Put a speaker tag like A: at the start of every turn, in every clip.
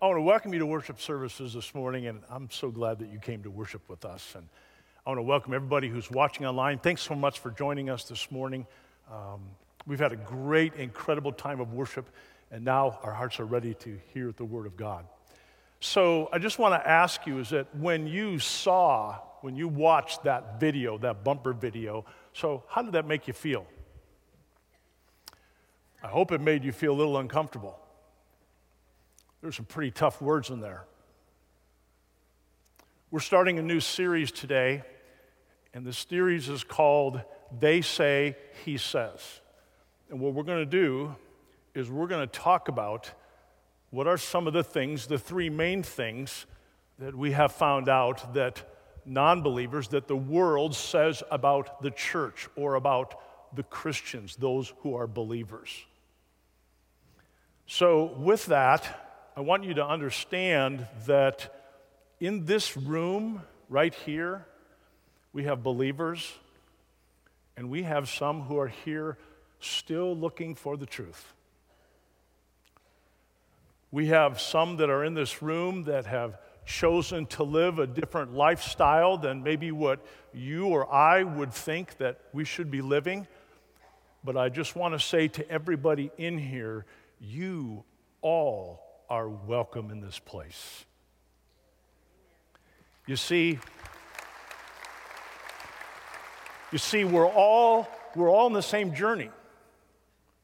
A: I want to welcome you to worship services this morning, and I'm so glad that you came to worship with us. And I want to welcome everybody who's watching online. Thanks so much for joining us this morning. Um, we've had a great, incredible time of worship, and now our hearts are ready to hear the Word of God. So I just want to ask you is that when you saw, when you watched that video, that bumper video, so how did that make you feel? I hope it made you feel a little uncomfortable. There's some pretty tough words in there. We're starting a new series today, and the series is called They Say, He Says. And what we're going to do is we're going to talk about what are some of the things, the three main things that we have found out that non believers, that the world says about the church or about the Christians, those who are believers. So, with that, I want you to understand that in this room right here, we have believers and we have some who are here still looking for the truth. We have some that are in this room that have chosen to live a different lifestyle than maybe what you or I would think that we should be living. But I just want to say to everybody in here, you all are welcome in this place. You see, you see, we're all, we're all on the same journey.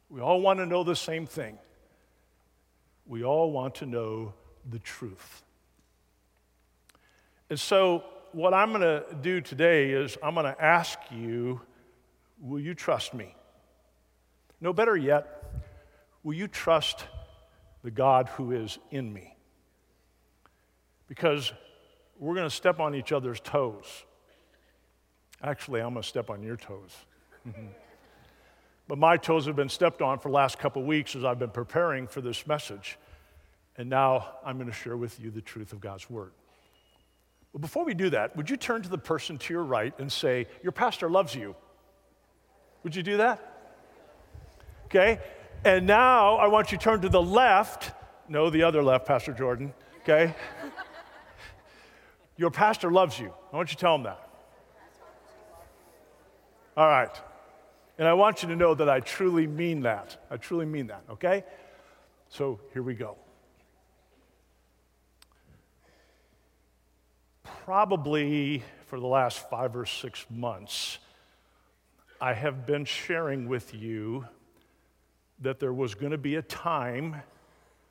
A: We all want to know the same thing. We all want to know the truth. And so, what I'm going to do today is I'm going to ask you will you trust me? No, better yet, will you trust the God who is in me. Because we're going to step on each other's toes. Actually, I'm going to step on your toes. but my toes have been stepped on for the last couple weeks as I've been preparing for this message. And now I'm going to share with you the truth of God's Word. But before we do that, would you turn to the person to your right and say, Your pastor loves you? Would you do that? Okay? And now I want you to turn to the left. No, the other left, Pastor Jordan, okay? Your pastor loves you. I want you to tell him that. All right. And I want you to know that I truly mean that. I truly mean that, okay? So here we go. Probably for the last five or six months, I have been sharing with you that there was going to be a time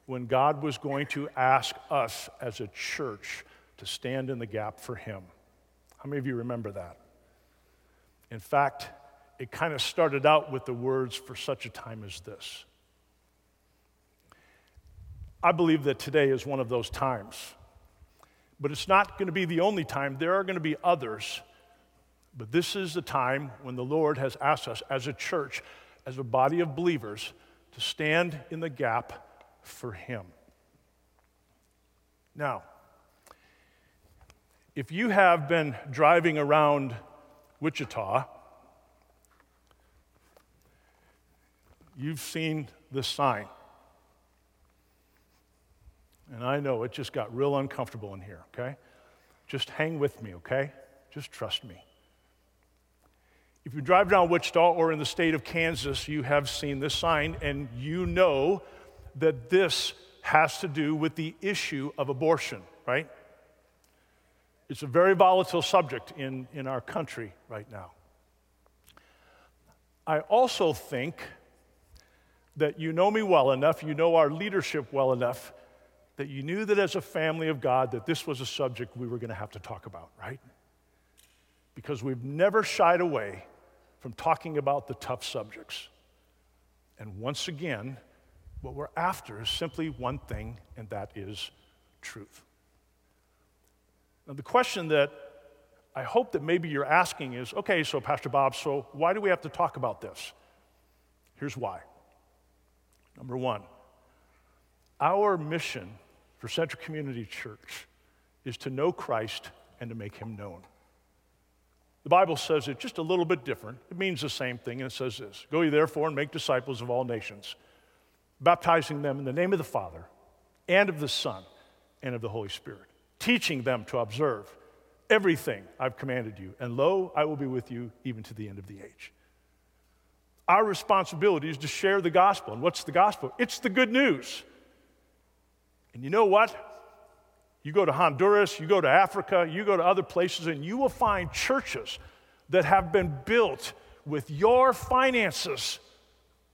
A: when God was going to ask us as a church to stand in the gap for Him. How many of you remember that? In fact, it kind of started out with the words, for such a time as this. I believe that today is one of those times. But it's not going to be the only time. There are going to be others. But this is the time when the Lord has asked us as a church, as a body of believers, to stand in the gap for Him. Now, if you have been driving around Wichita, you've seen this sign. And I know it just got real uncomfortable in here, okay? Just hang with me, okay? Just trust me. If you drive down Wichita or in the state of Kansas, you have seen this sign and you know that this has to do with the issue of abortion, right? It's a very volatile subject in, in our country right now. I also think that you know me well enough, you know our leadership well enough, that you knew that as a family of God that this was a subject we were going to have to talk about, right? Because we've never shied away from talking about the tough subjects. And once again, what we're after is simply one thing, and that is truth. Now, the question that I hope that maybe you're asking is okay, so Pastor Bob, so why do we have to talk about this? Here's why. Number one, our mission for Central Community Church is to know Christ and to make him known. The Bible says it just a little bit different. It means the same thing, and it says this Go ye therefore and make disciples of all nations, baptizing them in the name of the Father and of the Son and of the Holy Spirit, teaching them to observe everything I've commanded you. And lo, I will be with you even to the end of the age. Our responsibility is to share the gospel. And what's the gospel? It's the good news. And you know what? You go to Honduras, you go to Africa, you go to other places, and you will find churches that have been built with your finances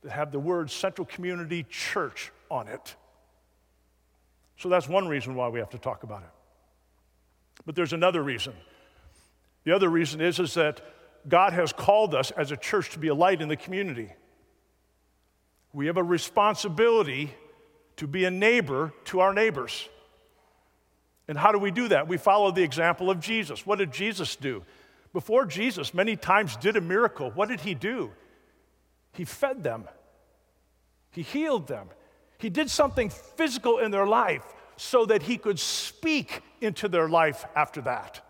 A: that have the word Central Community Church on it. So that's one reason why we have to talk about it. But there's another reason. The other reason is, is that God has called us as a church to be a light in the community. We have a responsibility to be a neighbor to our neighbors. And how do we do that? We follow the example of Jesus. What did Jesus do? Before Jesus, many times did a miracle. What did he do? He fed them, he healed them, he did something physical in their life so that he could speak into their life after that.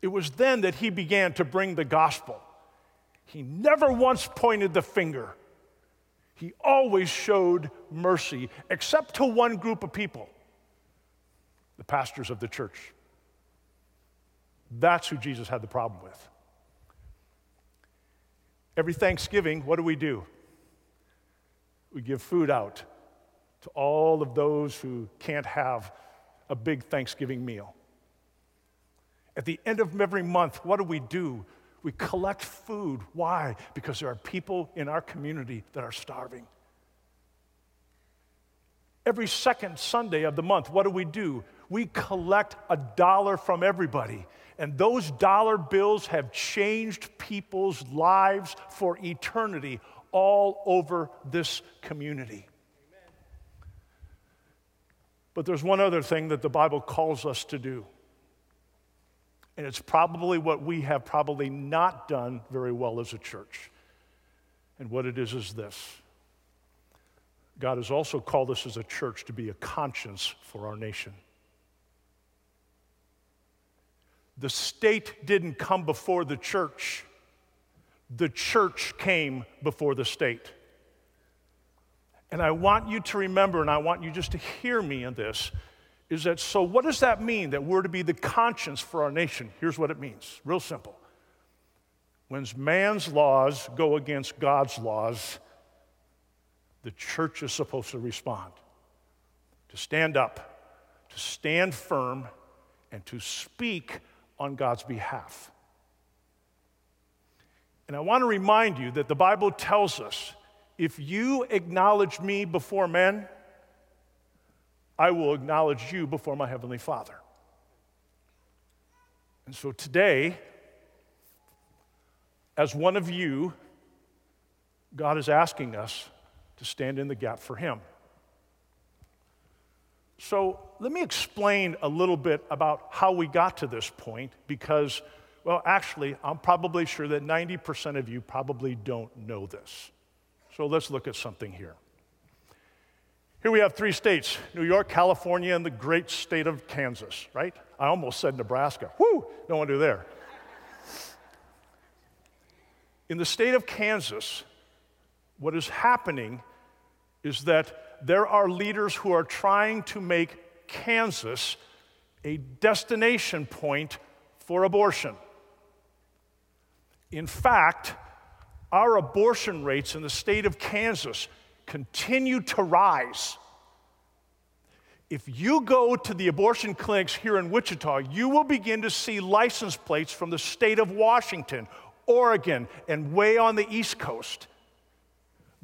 A: It was then that he began to bring the gospel. He never once pointed the finger. He always showed mercy, except to one group of people the pastors of the church. That's who Jesus had the problem with. Every Thanksgiving, what do we do? We give food out to all of those who can't have a big Thanksgiving meal. At the end of every month, what do we do? We collect food. Why? Because there are people in our community that are starving. Every second Sunday of the month, what do we do? We collect a dollar from everybody. And those dollar bills have changed people's lives for eternity all over this community. But there's one other thing that the Bible calls us to do. And it's probably what we have probably not done very well as a church. And what it is is this God has also called us as a church to be a conscience for our nation. The state didn't come before the church, the church came before the state. And I want you to remember, and I want you just to hear me in this, is that so what does that mean that we're to be the conscience for our nation? Here's what it means real simple. When man's laws go against God's laws, the church is supposed to respond, to stand up, to stand firm, and to speak on God's behalf. And I want to remind you that the Bible tells us if you acknowledge me before men, I will acknowledge you before my Heavenly Father. And so today, as one of you, God is asking us to stand in the gap for Him. So let me explain a little bit about how we got to this point because, well, actually, I'm probably sure that 90% of you probably don't know this. So let's look at something here. Here we have three states New York, California, and the great state of Kansas, right? I almost said Nebraska. Whoo, want to do there. In the state of Kansas, what is happening is that there are leaders who are trying to make Kansas a destination point for abortion. In fact, our abortion rates in the state of Kansas continue to rise. If you go to the abortion clinics here in Wichita, you will begin to see license plates from the state of Washington, Oregon, and way on the East Coast.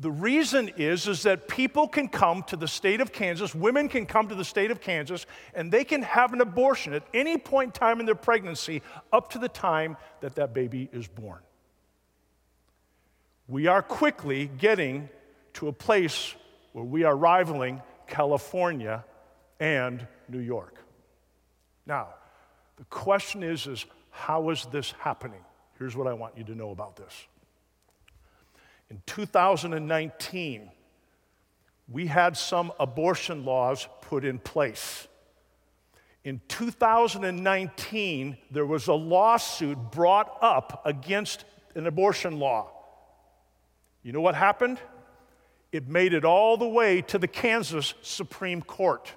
A: The reason is, is that people can come to the state of Kansas, women can come to the state of Kansas, and they can have an abortion at any point in time in their pregnancy up to the time that that baby is born. We are quickly getting to a place where we are rivaling California and New York. Now, the question is, is how is this happening? Here's what I want you to know about this. In 2019, we had some abortion laws put in place. In 2019, there was a lawsuit brought up against an abortion law. You know what happened? It made it all the way to the Kansas Supreme Court.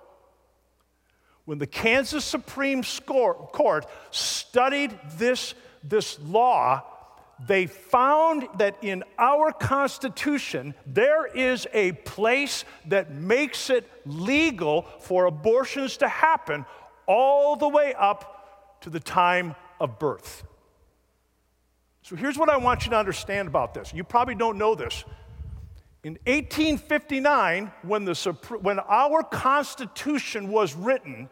A: when the Kansas Supreme Court studied this, this law, they found that in our Constitution, there is a place that makes it legal for abortions to happen all the way up to the time of birth. So here's what I want you to understand about this. You probably don't know this. In 1859, when, the, when our Constitution was written,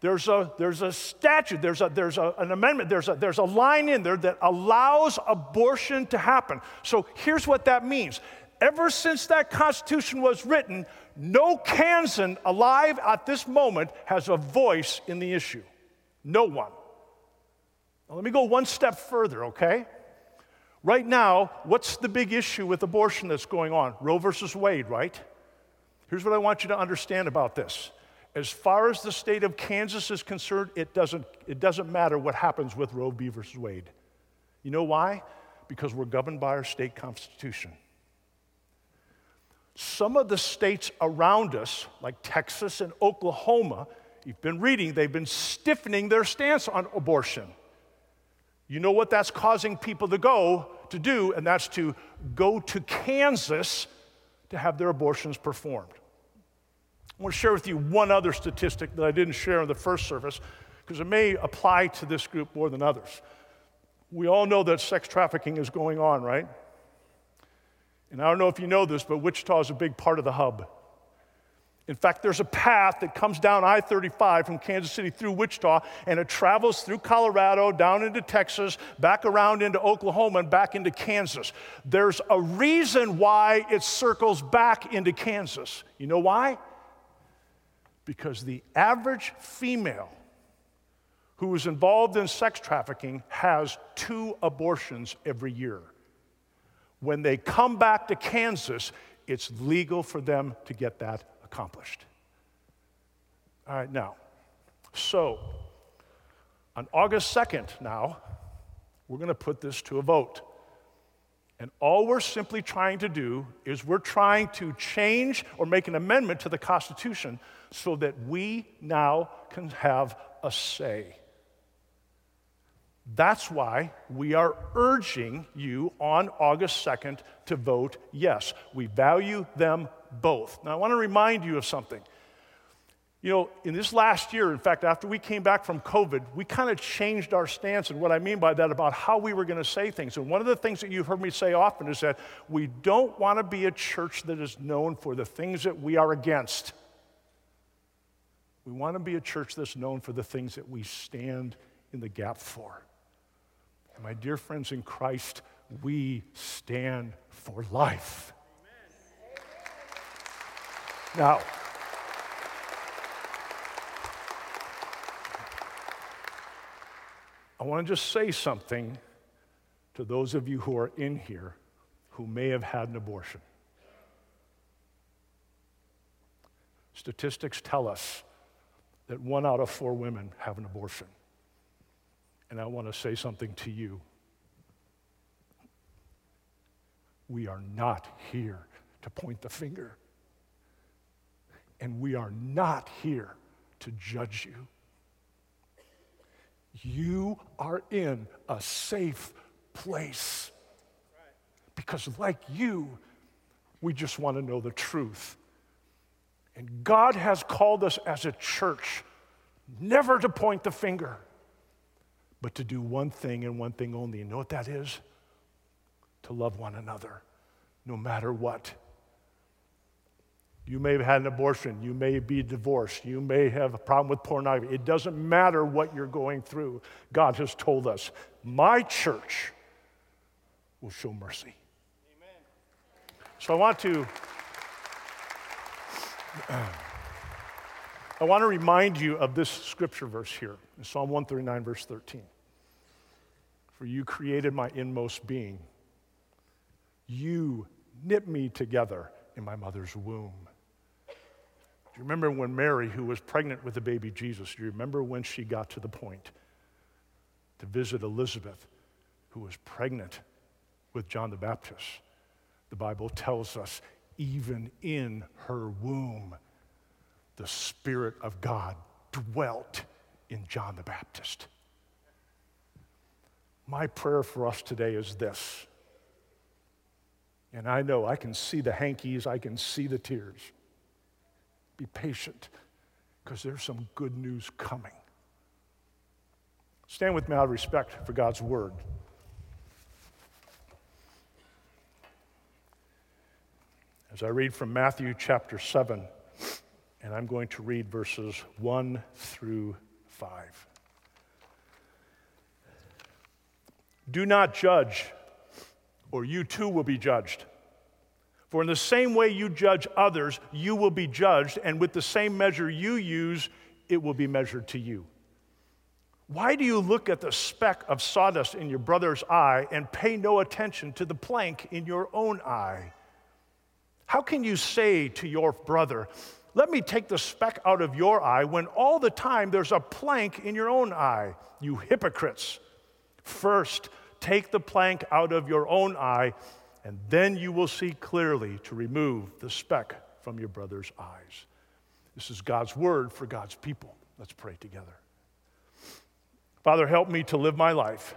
A: there's a, there's a statute, there's, a, there's a, an amendment, there's a, there's a line in there that allows abortion to happen. So here's what that means. Ever since that Constitution was written, no Kansan alive at this moment has a voice in the issue. No one. Now, let me go one step further, okay? Right now, what's the big issue with abortion that's going on? Roe versus Wade, right? Here's what I want you to understand about this. As far as the state of Kansas is concerned, it doesn't, it doesn't matter what happens with Roe v. versus Wade. You know why? Because we're governed by our state constitution. Some of the states around us, like Texas and Oklahoma, you've been reading, they've been stiffening their stance on abortion. You know what that's causing people to go to do, and that's to go to Kansas to have their abortions performed. I want to share with you one other statistic that I didn't share in the first service because it may apply to this group more than others. We all know that sex trafficking is going on, right? And I don't know if you know this, but Wichita is a big part of the hub. In fact, there's a path that comes down I 35 from Kansas City through Wichita, and it travels through Colorado, down into Texas, back around into Oklahoma, and back into Kansas. There's a reason why it circles back into Kansas. You know why? Because the average female who is involved in sex trafficking has two abortions every year. When they come back to Kansas, it's legal for them to get that accomplished. All right, now, so on August 2nd, now, we're going to put this to a vote. And all we're simply trying to do is we're trying to change or make an amendment to the Constitution so that we now can have a say. That's why we are urging you on August 2nd to vote yes. We value them both. Now, I want to remind you of something. You know, in this last year, in fact, after we came back from COVID, we kind of changed our stance. And what I mean by that, about how we were going to say things. And one of the things that you've heard me say often is that we don't want to be a church that is known for the things that we are against. We want to be a church that's known for the things that we stand in the gap for. And my dear friends in Christ, we stand for life. Now, I want to just say something to those of you who are in here who may have had an abortion. Statistics tell us that one out of four women have an abortion. And I want to say something to you. We are not here to point the finger and we are not here to judge you. You are in a safe place. Because, like you, we just want to know the truth. And God has called us as a church never to point the finger, but to do one thing and one thing only. You know what that is? To love one another, no matter what. You may have had an abortion. You may be divorced. You may have a problem with pornography. It doesn't matter what you're going through. God has told us, my church will show mercy. Amen. So I want to. I want to remind you of this scripture verse here in Psalm 139, verse 13. For you created my inmost being. You knit me together in my mother's womb you remember when Mary, who was pregnant with the baby Jesus, do you remember when she got to the point to visit Elizabeth, who was pregnant with John the Baptist? The Bible tells us, even in her womb, the Spirit of God dwelt in John the Baptist. My prayer for us today is this. And I know I can see the hankies, I can see the tears. Be patient because there's some good news coming. Stand with me out of respect for God's word. As I read from Matthew chapter 7, and I'm going to read verses 1 through 5. Do not judge, or you too will be judged. For in the same way you judge others, you will be judged, and with the same measure you use, it will be measured to you. Why do you look at the speck of sawdust in your brother's eye and pay no attention to the plank in your own eye? How can you say to your brother, Let me take the speck out of your eye, when all the time there's a plank in your own eye? You hypocrites. First, take the plank out of your own eye, and then you will see clearly to remove the speck from your brother's eyes. This is God's word for God's people. Let's pray together. Father, help me to live my life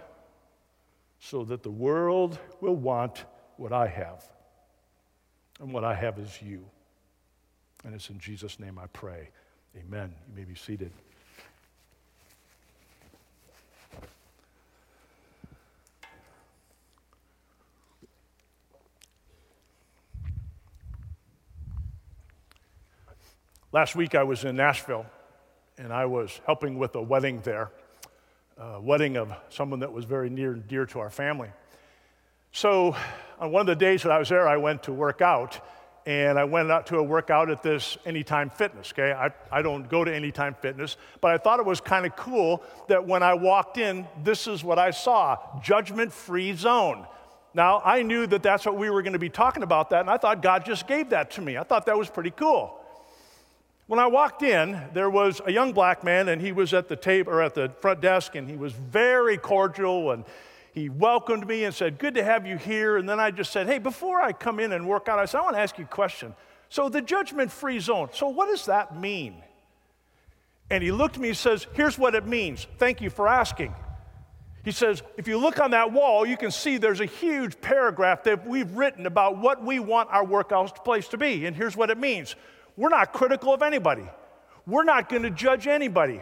A: so that the world will want what I have. And what I have is you. And it's in Jesus' name I pray. Amen. You may be seated. Last week I was in Nashville and I was helping with a wedding there, a wedding of someone that was very near and dear to our family. So, on one of the days that I was there, I went to work out, and I went out to a workout at this Anytime Fitness, okay? I, I don't go to Anytime Fitness, but I thought it was kind of cool that when I walked in, this is what I saw judgment free zone. Now, I knew that that's what we were going to be talking about that, and I thought God just gave that to me. I thought that was pretty cool. When I walked in, there was a young black man, and he was at the table or at the front desk, and he was very cordial, and he welcomed me and said, "Good to have you here." And then I just said, "Hey, before I come in and work out, I said I want to ask you a question. So the judgment-free zone. So what does that mean?" And he looked at me and says, "Here's what it means. Thank you for asking." He says, if you look on that wall, you can see there's a huge paragraph that we've written about what we want our workout place to be. And here's what it means we're not critical of anybody. We're not going to judge anybody.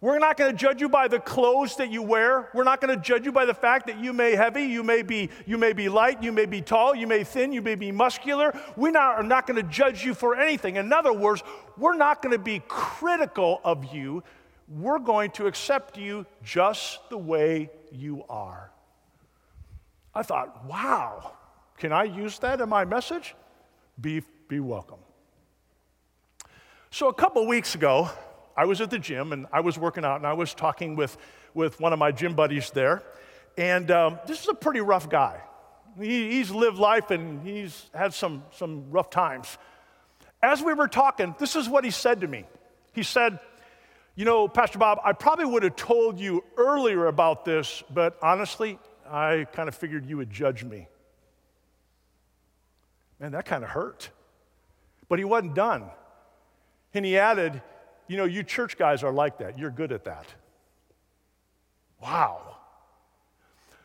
A: We're not going to judge you by the clothes that you wear. We're not going to judge you by the fact that you may heavy, you may be you may be light, you may be tall, you may thin, you may be muscular. We not, are not going to judge you for anything. In other words, we're not going to be critical of you. We're going to accept you just the way you are. I thought, wow, can I use that in my message? Be, be welcome. So, a couple weeks ago, I was at the gym and I was working out and I was talking with, with one of my gym buddies there. And um, this is a pretty rough guy. He, he's lived life and he's had some, some rough times. As we were talking, this is what he said to me. He said, You know, Pastor Bob, I probably would have told you earlier about this, but honestly, I kind of figured you would judge me. Man, that kind of hurt. But he wasn't done. And he added, You know, you church guys are like that. You're good at that. Wow.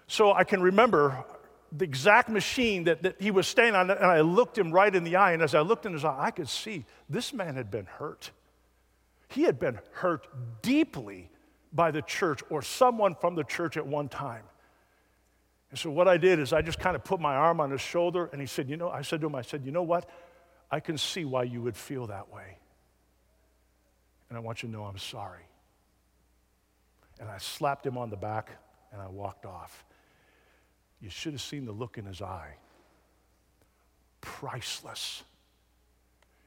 A: So I can remember the exact machine that, that he was staying on, and I looked him right in the eye. And as I looked in his eye, I could see this man had been hurt. He had been hurt deeply by the church or someone from the church at one time. And so what I did is I just kind of put my arm on his shoulder, and he said, You know, I said to him, I said, You know what? I can see why you would feel that way and I want you to know I'm sorry. And I slapped him on the back and I walked off. You should have seen the look in his eye. Priceless.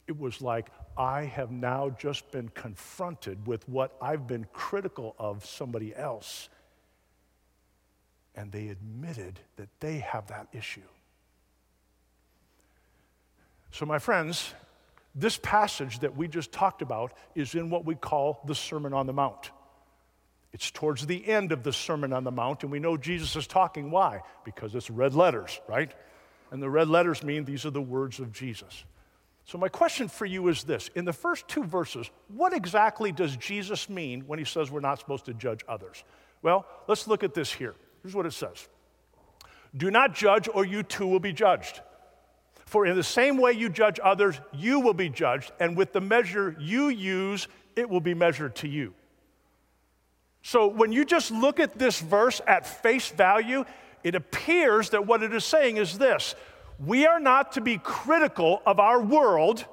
A: It was like, I have now just been confronted with what I've been critical of somebody else. And they admitted that they have that issue. So, my friends, this passage that we just talked about is in what we call the Sermon on the Mount. It's towards the end of the Sermon on the Mount, and we know Jesus is talking. Why? Because it's red letters, right? And the red letters mean these are the words of Jesus. So, my question for you is this In the first two verses, what exactly does Jesus mean when he says we're not supposed to judge others? Well, let's look at this here. Here's what it says Do not judge, or you too will be judged. For in the same way you judge others, you will be judged, and with the measure you use, it will be measured to you. So when you just look at this verse at face value, it appears that what it is saying is this we are not to be critical of our world,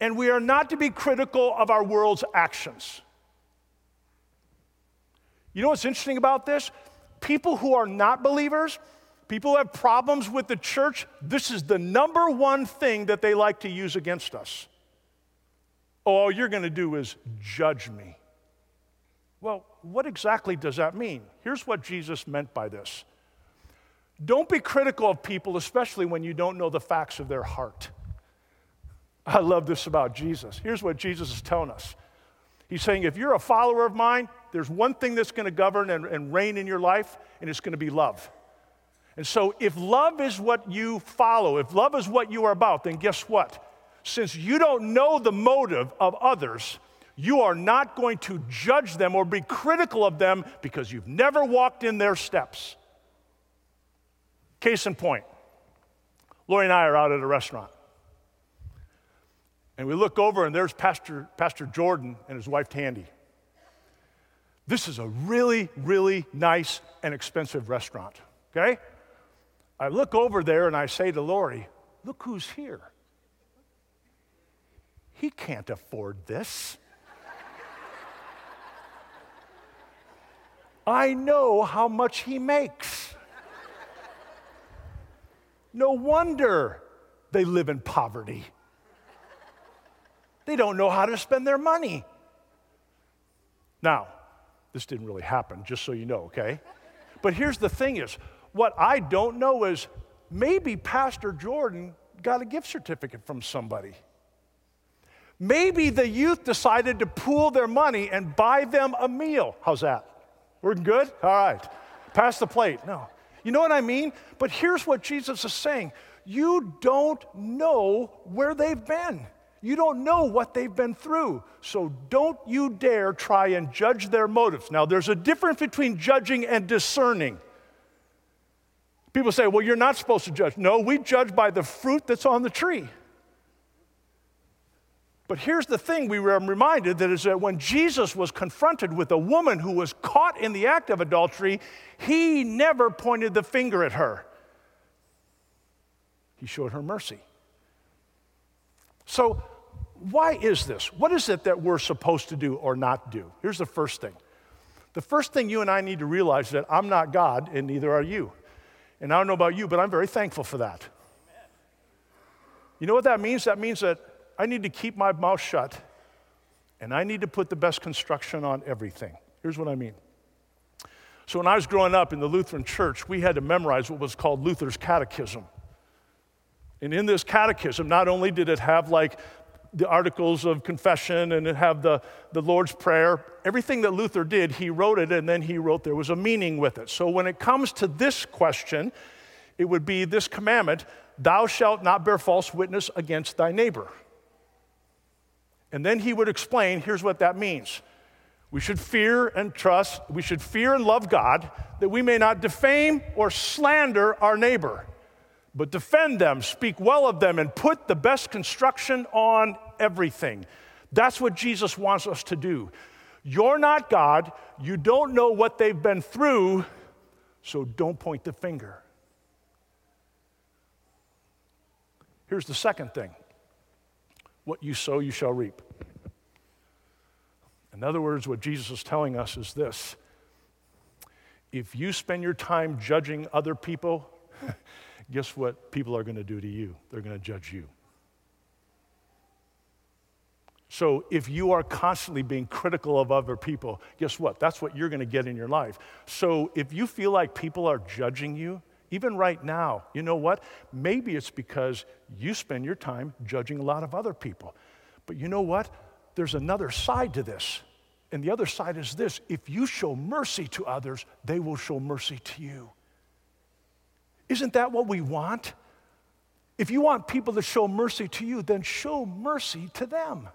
A: and we are not to be critical of our world's actions. You know what's interesting about this? People who are not believers, People have problems with the church. This is the number one thing that they like to use against us. All you're going to do is judge me. Well, what exactly does that mean? Here's what Jesus meant by this Don't be critical of people, especially when you don't know the facts of their heart. I love this about Jesus. Here's what Jesus is telling us He's saying, if you're a follower of mine, there's one thing that's going to govern and, and reign in your life, and it's going to be love. And so, if love is what you follow, if love is what you are about, then guess what? Since you don't know the motive of others, you are not going to judge them or be critical of them because you've never walked in their steps. Case in point, Lori and I are out at a restaurant. And we look over, and there's Pastor, Pastor Jordan and his wife Tandy. This is a really, really nice and expensive restaurant, okay? I look over there and I say to Lori, Look who's here. He can't afford this. I know how much he makes. No wonder they live in poverty. They don't know how to spend their money. Now, this didn't really happen, just so you know, okay? But here's the thing is, what I don't know is maybe Pastor Jordan got a gift certificate from somebody. Maybe the youth decided to pool their money and buy them a meal. How's that? We're good? All right. Pass the plate. No. You know what I mean? But here's what Jesus is saying you don't know where they've been. You don't know what they've been through. So don't you dare try and judge their motives. Now, there's a difference between judging and discerning. People say, well, you're not supposed to judge. No, we judge by the fruit that's on the tree. But here's the thing we were reminded that is that when Jesus was confronted with a woman who was caught in the act of adultery, he never pointed the finger at her. He showed her mercy. So, why is this? What is it that we're supposed to do or not do? Here's the first thing. The first thing you and I need to realize is that I'm not God and neither are you. And I don't know about you, but I'm very thankful for that. You know what that means? That means that I need to keep my mouth shut and I need to put the best construction on everything. Here's what I mean. So, when I was growing up in the Lutheran church, we had to memorize what was called Luther's Catechism. And in this catechism, not only did it have like the articles of confession and have the, the Lord's Prayer. Everything that Luther did, he wrote it and then he wrote there was a meaning with it. So when it comes to this question, it would be this commandment Thou shalt not bear false witness against thy neighbor. And then he would explain here's what that means. We should fear and trust, we should fear and love God that we may not defame or slander our neighbor but defend them, speak well of them, and put the best construction on everything. That's what Jesus wants us to do. You're not God, you don't know what they've been through, so don't point the finger. Here's the second thing what you sow, you shall reap. In other words, what Jesus is telling us is this if you spend your time judging other people, guess what people are going to do to you? They're going to judge you. So if you are constantly being critical of other people, guess what? That's what you're going to get in your life. So if you feel like people are judging you, even right now, you know what? Maybe it's because you spend your time judging a lot of other people. But you know what? There's another side to this. And the other side is this if you show mercy to others, they will show mercy to you. Isn't that what we want? If you want people to show mercy to you, then show mercy to them.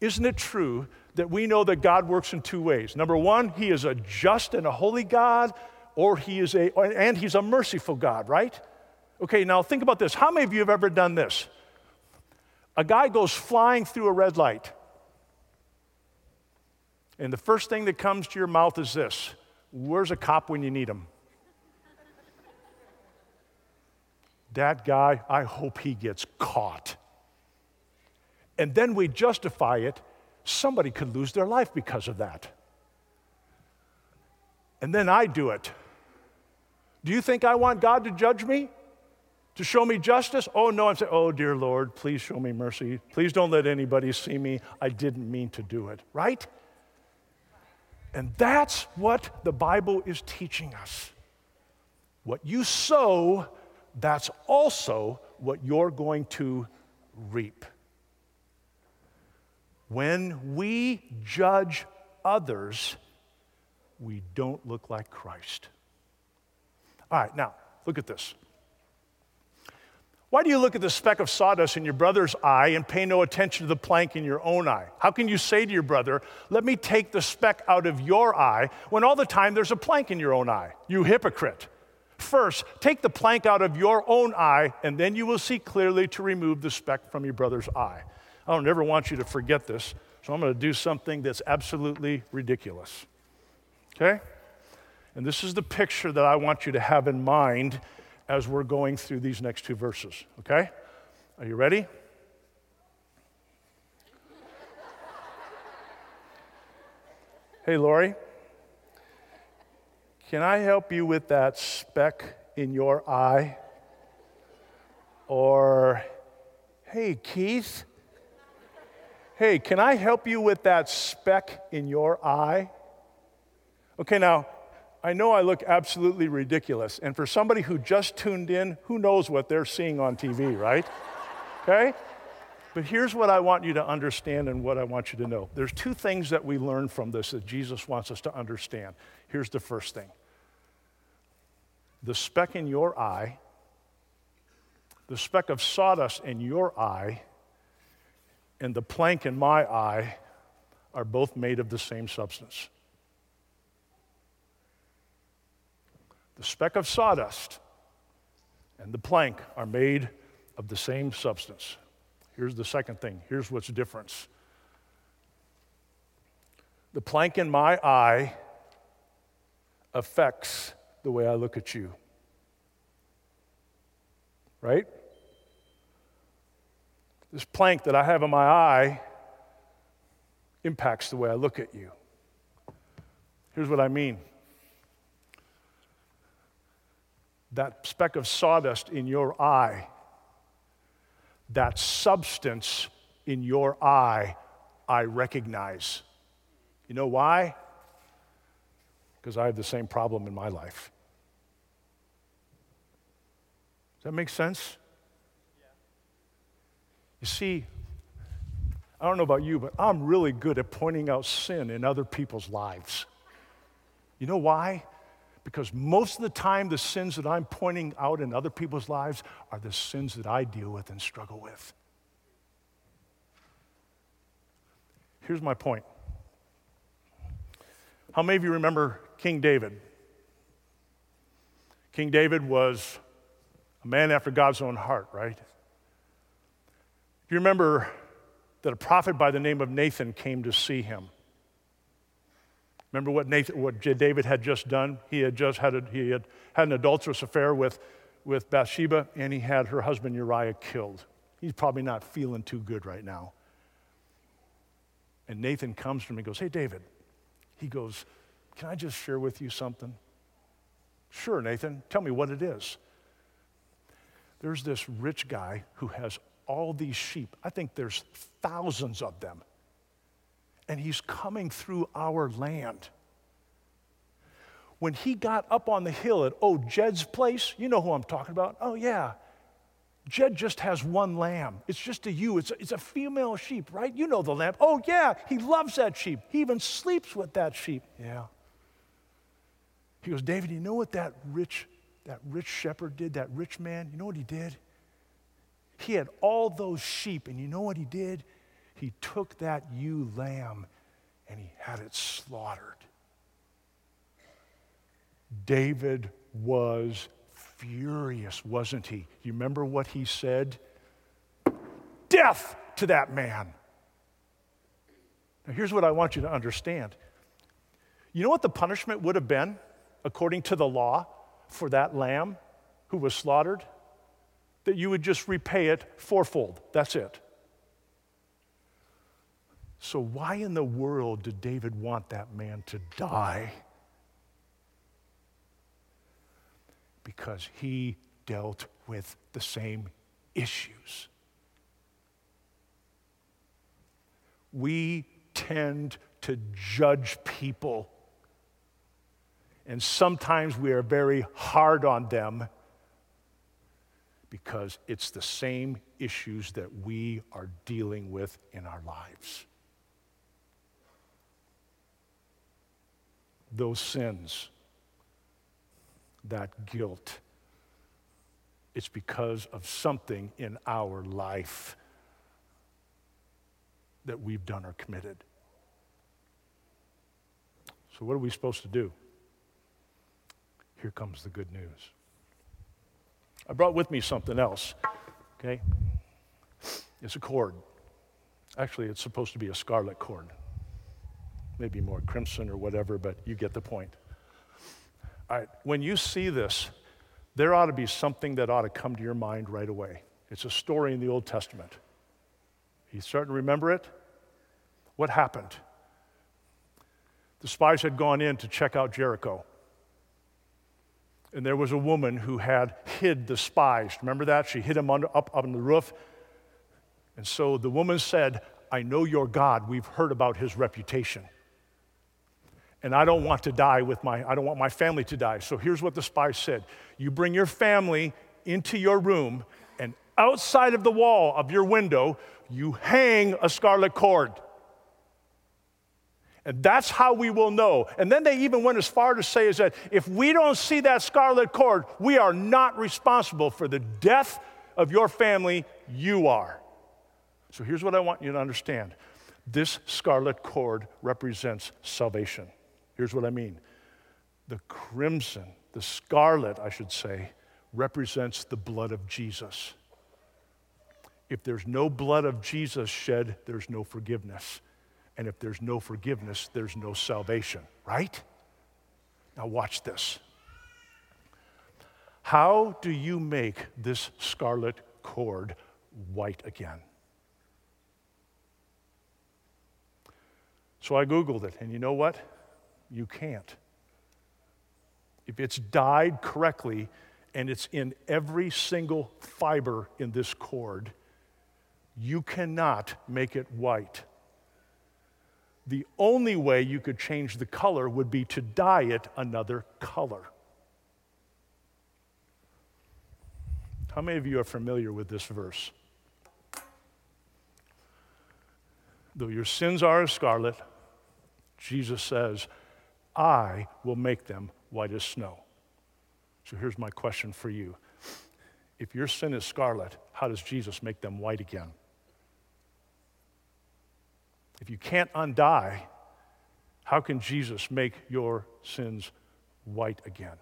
A: Isn't it true that we know that God works in two ways? Number one, He is a just and a holy God, or He is a, and He's a merciful God, right? Okay, now think about this. How many of you have ever done this? A guy goes flying through a red light, and the first thing that comes to your mouth is this Where's a cop when you need him? That guy, I hope he gets caught. And then we justify it. Somebody could lose their life because of that. And then I do it. Do you think I want God to judge me? To show me justice? Oh, no, I'm saying, oh, dear Lord, please show me mercy. Please don't let anybody see me. I didn't mean to do it, right? And that's what the Bible is teaching us. What you sow, that's also what you're going to reap. When we judge others, we don't look like Christ. All right, now, look at this. Why do you look at the speck of sawdust in your brother's eye and pay no attention to the plank in your own eye? How can you say to your brother, Let me take the speck out of your eye, when all the time there's a plank in your own eye? You hypocrite. First, take the plank out of your own eye, and then you will see clearly to remove the speck from your brother's eye. I don't ever want you to forget this, so I'm going to do something that's absolutely ridiculous. Okay? And this is the picture that I want you to have in mind as we're going through these next two verses. Okay? Are you ready? hey, Lori. Can I help you with that speck in your eye? Or, hey, Keith, hey, can I help you with that speck in your eye? Okay, now, I know I look absolutely ridiculous. And for somebody who just tuned in, who knows what they're seeing on TV, right? Okay? But here's what I want you to understand and what I want you to know. There's two things that we learn from this that Jesus wants us to understand. Here's the first thing the speck in your eye, the speck of sawdust in your eye, and the plank in my eye are both made of the same substance. The speck of sawdust and the plank are made of the same substance. Here's the second thing. Here's what's different. The plank in my eye affects the way I look at you. Right? This plank that I have in my eye impacts the way I look at you. Here's what I mean that speck of sawdust in your eye, that substance in your eye, I recognize. You know why? Because I have the same problem in my life. Does that make sense? You see, I don't know about you, but I'm really good at pointing out sin in other people's lives. You know why? Because most of the time, the sins that I'm pointing out in other people's lives are the sins that I deal with and struggle with. Here's my point. How many of you remember King David? King David was a man after God's own heart, right? Do you remember that a prophet by the name of Nathan came to see him? Remember what, Nathan, what David had just done? He had just had, a, he had had an adulterous affair with, with Bathsheba, and he had her husband Uriah killed. He's probably not feeling too good right now. And Nathan comes to him and goes, Hey, David. He goes, Can I just share with you something? Sure, Nathan. Tell me what it is. There's this rich guy who has all these sheep. I think there's thousands of them and he's coming through our land. When he got up on the hill at Oh Jed's place, you know who I'm talking about. Oh, yeah. Jed just has one lamb. It's just a ewe. It's a, it's a female sheep, right? You know the lamb. Oh, yeah. He loves that sheep. He even sleeps with that sheep. Yeah. He goes, David, you know what that rich that rich shepherd did, that rich man? You know what he did? He had all those sheep, and you know what he did? He took that ewe lamb and he had it slaughtered. David was furious, wasn't he? You remember what he said? Death to that man. Now, here's what I want you to understand. You know what the punishment would have been, according to the law, for that lamb who was slaughtered? That you would just repay it fourfold. That's it. So, why in the world did David want that man to die? Because he dealt with the same issues. We tend to judge people, and sometimes we are very hard on them because it's the same issues that we are dealing with in our lives. Those sins, that guilt, it's because of something in our life that we've done or committed. So, what are we supposed to do? Here comes the good news. I brought with me something else, okay? It's a cord. Actually, it's supposed to be a scarlet cord maybe more crimson or whatever, but you get the point. All right, when you see this, there ought to be something that ought to come to your mind right away. It's a story in the Old Testament. You starting to remember it? What happened? The spies had gone in to check out Jericho. And there was a woman who had hid the spies. Remember that? She hid them under, up, up on the roof. And so the woman said, I know your God. We've heard about his reputation and I don't want to die with my, I don't want my family to die. So here's what the spy said You bring your family into your room, and outside of the wall of your window, you hang a scarlet cord. And that's how we will know. And then they even went as far to say is that if we don't see that scarlet cord, we are not responsible for the death of your family, you are. So here's what I want you to understand. This scarlet cord represents salvation. Here's what I mean the crimson, the scarlet, I should say, represents the blood of Jesus. If there's no blood of Jesus shed, there's no forgiveness. And if there's no forgiveness, there's no salvation, right? Now, watch this. How do you make this scarlet cord white again? So I Googled it, and you know what? You can't. If it's dyed correctly and it's in every single fiber in this cord, you cannot make it white. The only way you could change the color would be to dye it another color. How many of you are familiar with this verse? Though your sins are as scarlet, Jesus says, I will make them white as snow. So here's my question for you. If your sin is scarlet, how does Jesus make them white again? If you can't undye, how can Jesus make your sins white again?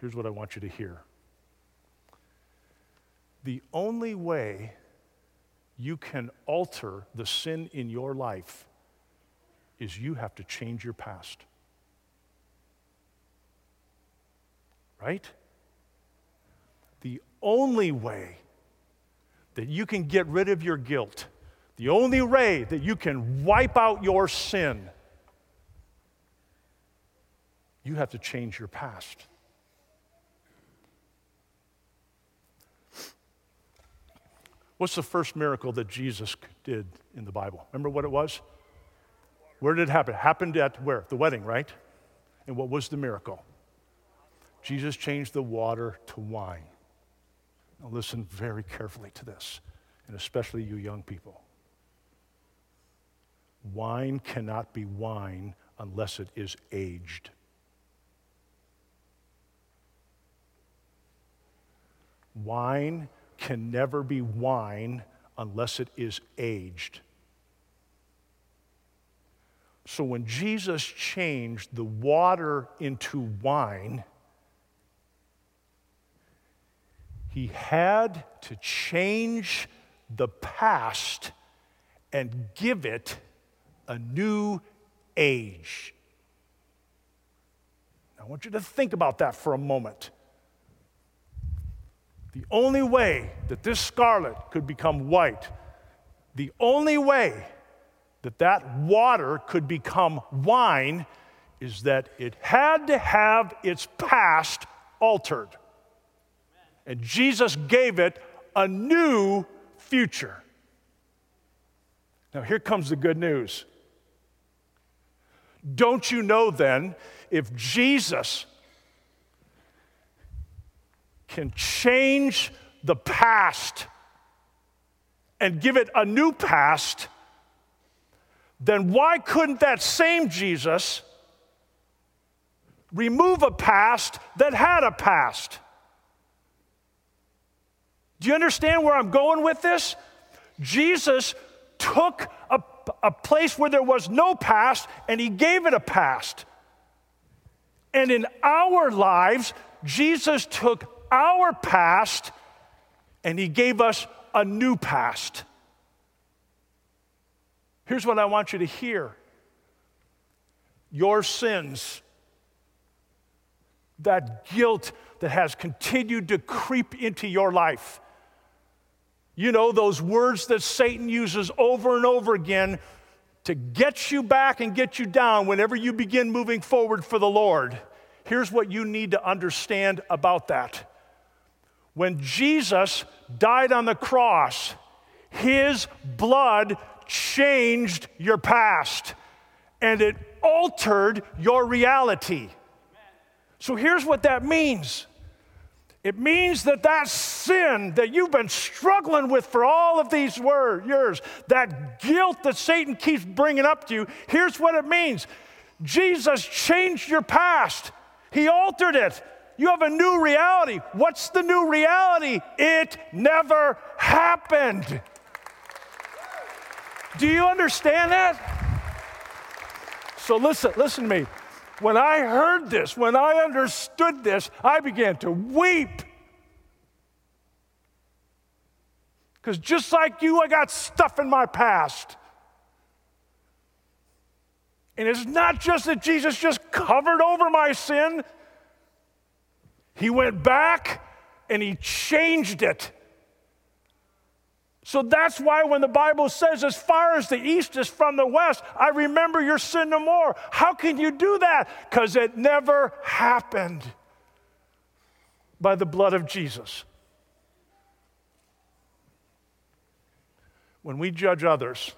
A: Here's what I want you to hear. The only way you can alter the sin in your life is you have to change your past. Right? The only way that you can get rid of your guilt, the only way that you can wipe out your sin, you have to change your past. What's the first miracle that Jesus did in the Bible? Remember what it was? Where did it happen? It happened at where? The wedding, right? And what was the miracle? Jesus changed the water to wine. Now, listen very carefully to this, and especially you young people. Wine cannot be wine unless it is aged. Wine can never be wine unless it is aged. So when Jesus changed the water into wine, he had to change the past and give it a new age. I want you to think about that for a moment. The only way that this scarlet could become white, the only way that that water could become wine is that it had to have its past altered. And Jesus gave it a new future. Now, here comes the good news. Don't you know then, if Jesus can change the past and give it a new past, then why couldn't that same Jesus remove a past that had a past? Do you understand where I'm going with this? Jesus took a, a place where there was no past and he gave it a past. And in our lives, Jesus took our past and he gave us a new past. Here's what I want you to hear your sins, that guilt that has continued to creep into your life. You know, those words that Satan uses over and over again to get you back and get you down whenever you begin moving forward for the Lord. Here's what you need to understand about that. When Jesus died on the cross, his blood changed your past and it altered your reality. So here's what that means it means that that sin that you've been struggling with for all of these years, that guilt that Satan keeps bringing up to you, here's what it means Jesus changed your past, He altered it. You have a new reality. What's the new reality? It never happened. Do you understand that? So listen, listen to me. When I heard this, when I understood this, I began to weep. Because just like you, I got stuff in my past. And it's not just that Jesus just covered over my sin, He went back and He changed it. So that's why when the Bible says, as far as the east is from the west, I remember your sin no more. How can you do that? Because it never happened by the blood of Jesus. When we judge others,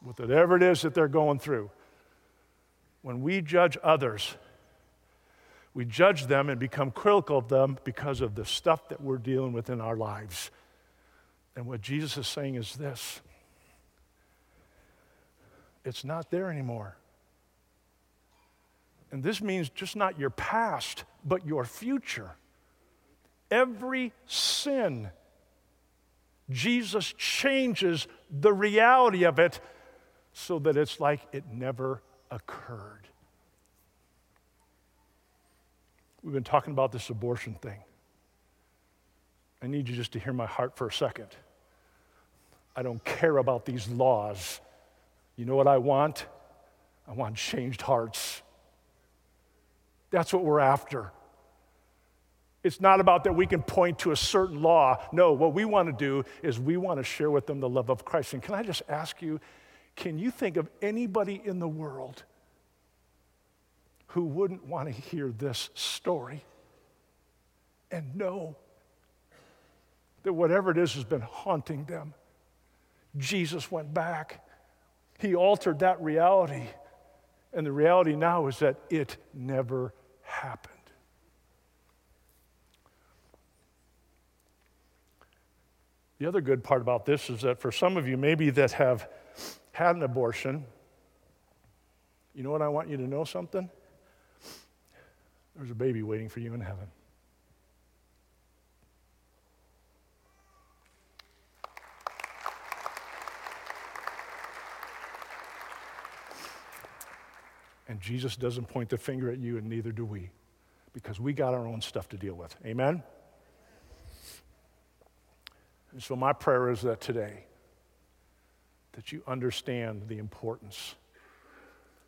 A: with whatever it is that they're going through, when we judge others, we judge them and become critical of them because of the stuff that we're dealing with in our lives. And what Jesus is saying is this it's not there anymore. And this means just not your past, but your future. Every sin, Jesus changes the reality of it so that it's like it never occurred. We've been talking about this abortion thing. I need you just to hear my heart for a second. I don't care about these laws. You know what I want? I want changed hearts. That's what we're after. It's not about that we can point to a certain law. No, what we want to do is we want to share with them the love of Christ. And can I just ask you, can you think of anybody in the world who wouldn't want to hear this story and know that whatever it is has been haunting them? Jesus went back. He altered that reality. And the reality now is that it never happened. The other good part about this is that for some of you, maybe that have had an abortion, you know what I want you to know something? There's a baby waiting for you in heaven. And Jesus doesn't point the finger at you, and neither do we, because we got our own stuff to deal with. Amen? And so, my prayer is that today, that you understand the importance.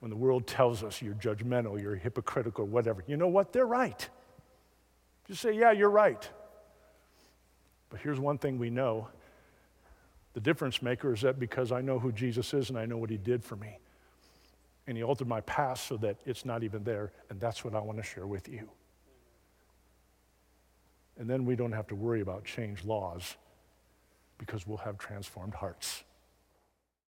A: When the world tells us you're judgmental, you're hypocritical, whatever, you know what? They're right. Just say, yeah, you're right. But here's one thing we know the difference maker is that because I know who Jesus is and I know what he did for me, and he altered my past so that it's not even there, and that's what I want to share with you. And then we don't have to worry about change laws because we'll have transformed hearts.